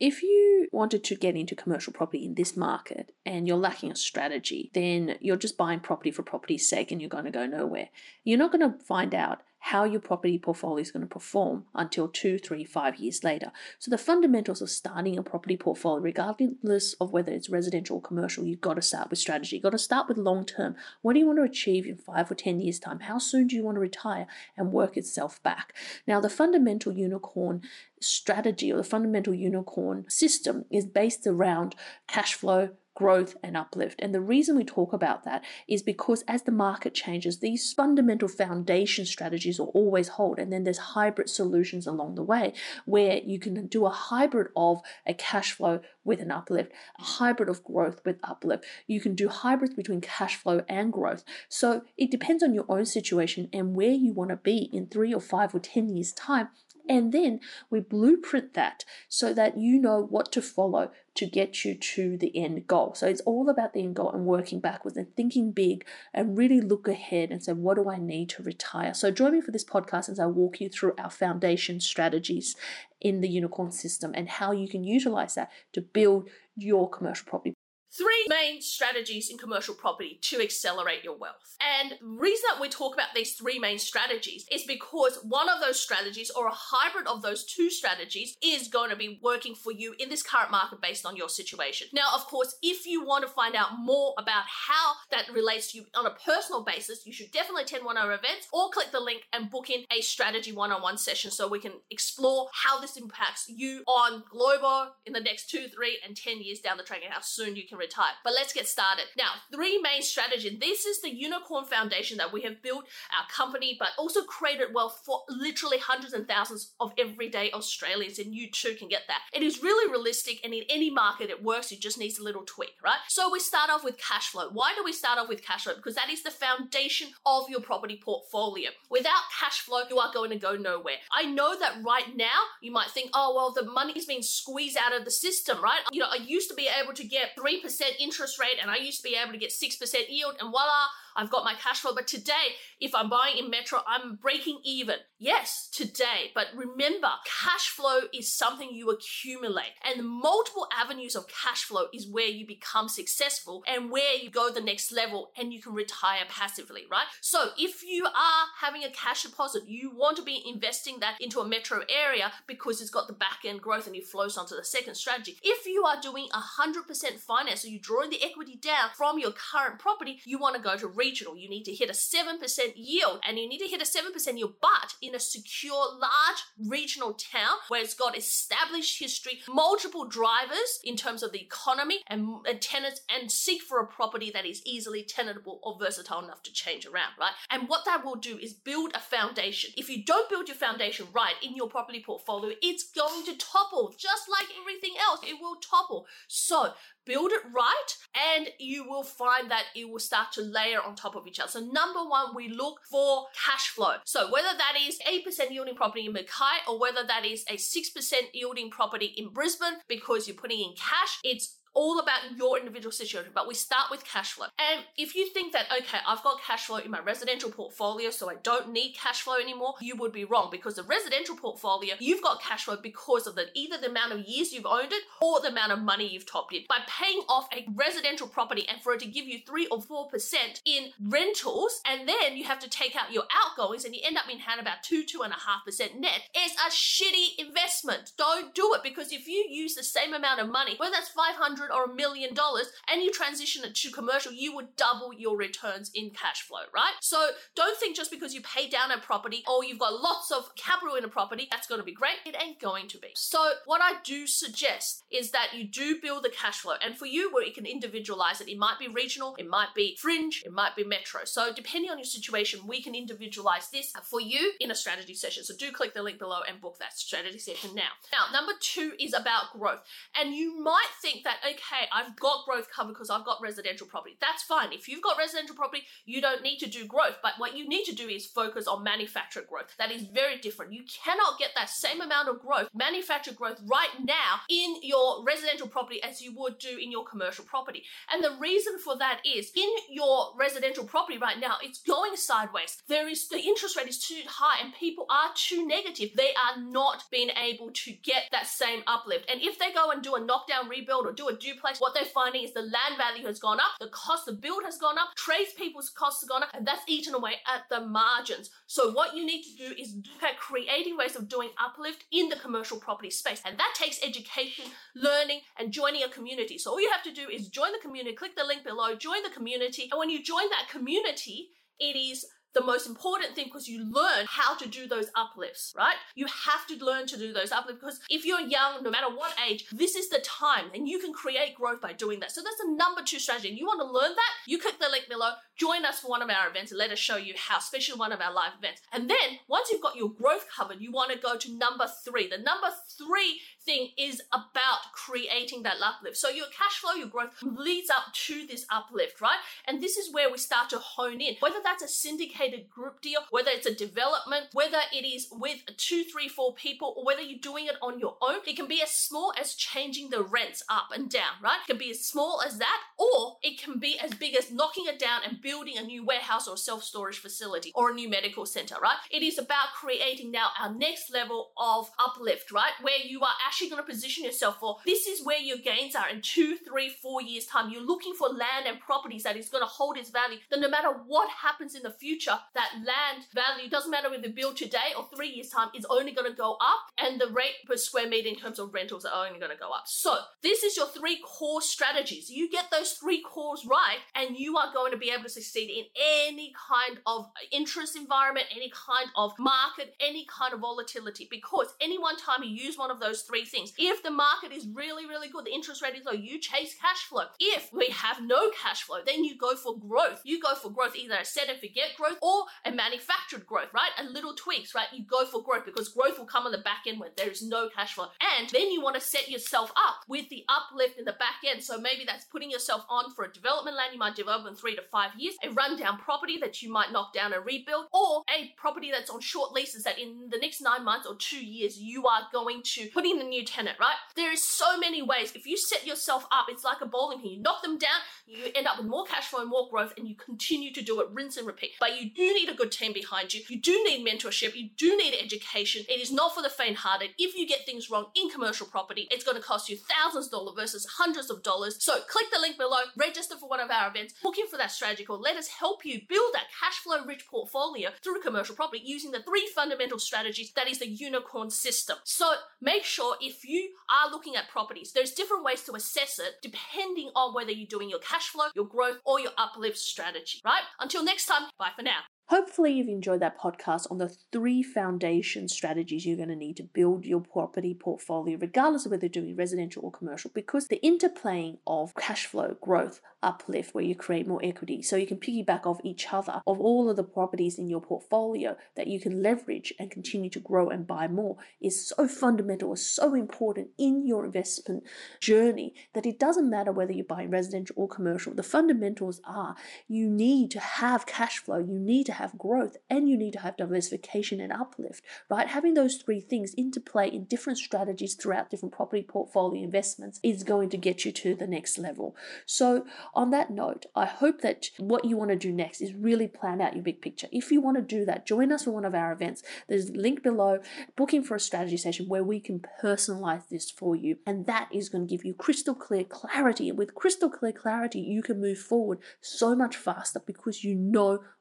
If you wanted to get into commercial property in this market and you're lacking a strategy, then you're just buying property for property's sake and you're going to go nowhere. You're not going to find out how your property portfolio is going to perform until two, three, five years later. So the fundamentals of starting a property portfolio, regardless of whether it's residential or commercial, you've got to start with strategy. You've got to start with long term. What do you want to achieve in five or ten years' time? How soon do you want to retire and work itself back? Now, the fundamental Unikorn strategy or the fundamental Unikorn system is based around cash flow, growth and uplift. And the reason we talk about that is because as the market changes, these fundamental foundation strategies will always hold. And then there's hybrid solutions along the way where you can do a hybrid of a cash flow with an uplift, a hybrid of growth with uplift. You can do hybrids between cash flow and growth. So it depends on your own situation and where you want to be in three or five or 10 years' time and then we blueprint that so that you know what to follow to get you to the end goal. So it's all about the end goal and working backwards and thinking big and really look ahead and say, what do I need to retire? So join me for this podcast as I walk you through our foundation strategies in the Unikorn system and how you can utilize that to build your commercial property Three main strategies in commercial property to accelerate your wealth. And the reason that we talk about these three main strategies is because one of those strategies or a hybrid of those two strategies is going to be working for you in this current market based on your situation. Now, of course, if you want to find out more about how that relates to you on a personal basis, you should definitely attend one of our events or click the link and book in a strategy one-on-one session so we can explore how this impacts you on global in the next two, three, and 10 years down the track and how soon you can retire. But let's get started. Now, three main strategies. This is the Unikorn foundation that we have built our company, but also created wealth for literally hundreds and thousands of everyday Australians, and you too can get that. It is really realistic, and in any market it works. It just needs a little tweak, right? So we start off with cash flow. Why do we start off with cash flow? Because that is the foundation of your property portfolio. Without cash flow, you are going to go nowhere. I know that right now you might think, oh, well, the money's being squeezed out of the system, right? You know, I used to be able to get 3% interest rate and I used to be able to get 6% yield and voila, I've got my cash flow. But today, if I'm buying in Metro, I'm breaking even. Yes, today. But remember, cash flow is something you accumulate. And multiple avenues of cash flow is where you become successful and where you go the next level and you can retire passively, right? So if you are having a cash deposit, you want to be investing that into a metro area because it's got the back end growth and it flows onto the second strategy. If you are doing 100% finance, so you're drawing the equity down from your current property, you want to go to regional. You need to hit a 7% yield and you need to hit a 7% yield, but in a secure, large regional town where it's got established history, multiple drivers in terms of the economy and, and tenants, and seek for a property that is easily tenantable or versatile enough to change around, right? And what that will do is build a foundation. If you don't build your foundation right in your property portfolio, it's going to topple just like everything else. It will topple. So build it right and you will find that it will start to layer on top of each other. So number one, we look for cash flow. So whether that is 8% yielding property in Mackay or whether that is a 6% yielding property in Brisbane because you're putting in cash, it's all about your individual situation, but we start with cash flow. And if you think that, okay, I've got cash flow in my residential portfolio, so I don't need cash flow anymore, you would be wrong because the residential portfolio, you've got cash flow because of the either the amount of years you've owned it or the amount of money you've topped in. By paying off a residential property and for it to give you three or four percent in rentals, and then you have to take out your outgoings and you end up in hand about two, two and a half percent net, is a shitty investment. Don't do it because if you use the same amount of money, whether that's 500 hundred or a million dollars and you transition it to commercial, you would double your returns in cash flow, right? So don't think just because you pay down a property or you've got lots of capital in a property, that's going to be great. It ain't going to be. So what I do suggest is that you do build the cash flow. And for you, where you can individualize it, it might be regional, it might be fringe, it might be metro. So depending on your situation, we can individualize this for you in a strategy session. So do click the link below and book that strategy session now. Now, number two is about growth. And you might think that, okay, I've got growth covered because I've got residential property. That's fine. If you've got residential property, you don't need to do growth. But what you need to do is focus on manufactured growth. That is very different. You cannot get that same amount of growth, manufactured growth, right now in your residential property as you would do in your commercial property. And the reason for that is in your residential property right now, it's going sideways. There is the interest rate is too high and people are too negative. They are not being able to get that same uplift. And if they go and do a knockdown rebuild or do a duplex, what they're finding is the land value has gone up, the cost of build has gone up, tradespeople's costs have gone up, and that's eaten away at the margins. So what you need to do is look at creating ways of doing uplift in the commercial property space. And that takes education, learning, and joining a community. So all you have to do is join the community, click the link below, join the community, and when you join that community, it is the most important thing because you learn how to do those uplifts, right? You have to learn to do those uplifts because if you're young, no matter what age, this is the time and you can create growth by doing that. So that's the number two strategy. You want to learn that? You click link below, join us for one of our events and let us show you how, especially one of our live events. And then once you've got your growth covered, you want to go to number three. The number three thing is about creating that uplift. So your cash flow, your growth leads up to this uplift, right? And this is where we start to hone in. Whether that's a syndicated group deal, whether it's a development, whether it is with two, three, four people, or whether you're doing it on your own, it can be as small as changing the rents up and down, right? It can be as small as that, or it can be as big as knocking it down and building a new warehouse or self storage facility or a new medical center, right? It is about creating now our next level of uplift, right? Where you are actually going to position yourself for this is where your gains are in two, three, four years' time. You're looking for land and properties that is going to hold its value. Then, no matter what happens in the future, that land value doesn't matter whether you build today or three years' time is only going to go up, and the rate per square meter in terms of rentals are only going to go up. So, this is your three core strategies. You get those three cores right, and you are going to be able to succeed in any kind of interest environment, any kind of market, any kind of volatility. Because any one time you use one of those three things, if the market is really, really good, the interest rate is low, you chase cash flow. If we have no cash flow, then you go for growth. You go for growth, either a set and forget growth or a manufactured growth, right? A little tweaks, right? You go for growth because growth will come on the back end when there is no cash flow. And then you want to set yourself up with the uplift in the back end. So maybe that's putting yourself on for a development land you might develop in three to five years, a rundown property that you might knock down and rebuild, or a property that's on short leases that in the next nine months or two years you are going to put in a new tenant, right? There is so many ways. If you set yourself up, it's like a bowling pin. You knock them down, you end up with more cash flow, and more growth, and you continue to do it, rinse and repeat. But you do need a good team behind you. You do need mentorship. You do need education. It is not for the faint-hearted. If you get things wrong in commercial property, it's going to cost you thousands of dollars versus hundreds of dollars. So click the link below, register for one of our events, book for that strategy call. Let us help you build that cash flow rich portfolio through commercial property using the three fundamental strategies that is the Unikorn system. So make sure if you are looking at properties, there's different ways to assess it depending on whether you're doing your cash flow, your growth, or your uplift strategy, right? Until next time, bye for now. Hopefully, you've enjoyed that podcast on the three foundation strategies you're going to need to build your property portfolio, regardless of whether you're doing residential or commercial, because the interplaying of cash flow, growth, uplift, where you create more equity, so you can piggyback off each other of all of the properties in your portfolio that you can leverage and continue to grow and buy more, is so fundamental, is so important in your investment journey that it doesn't matter whether you're buying residential or commercial. The fundamentals are you need to have cash flow, you need to have growth and you need to have diversification and uplift, right? Having those three things into play in different strategies throughout different property portfolio investments is going to get you to the next level. So, on that note, I hope that what you want to do next is really plan out your big picture. If you want to do that, join us for one of our events. There's a link below, booking for a strategy session where we can personalize this for you. And that is going to give you crystal clear clarity. And with crystal clear clarity, you can move forward so much faster because you know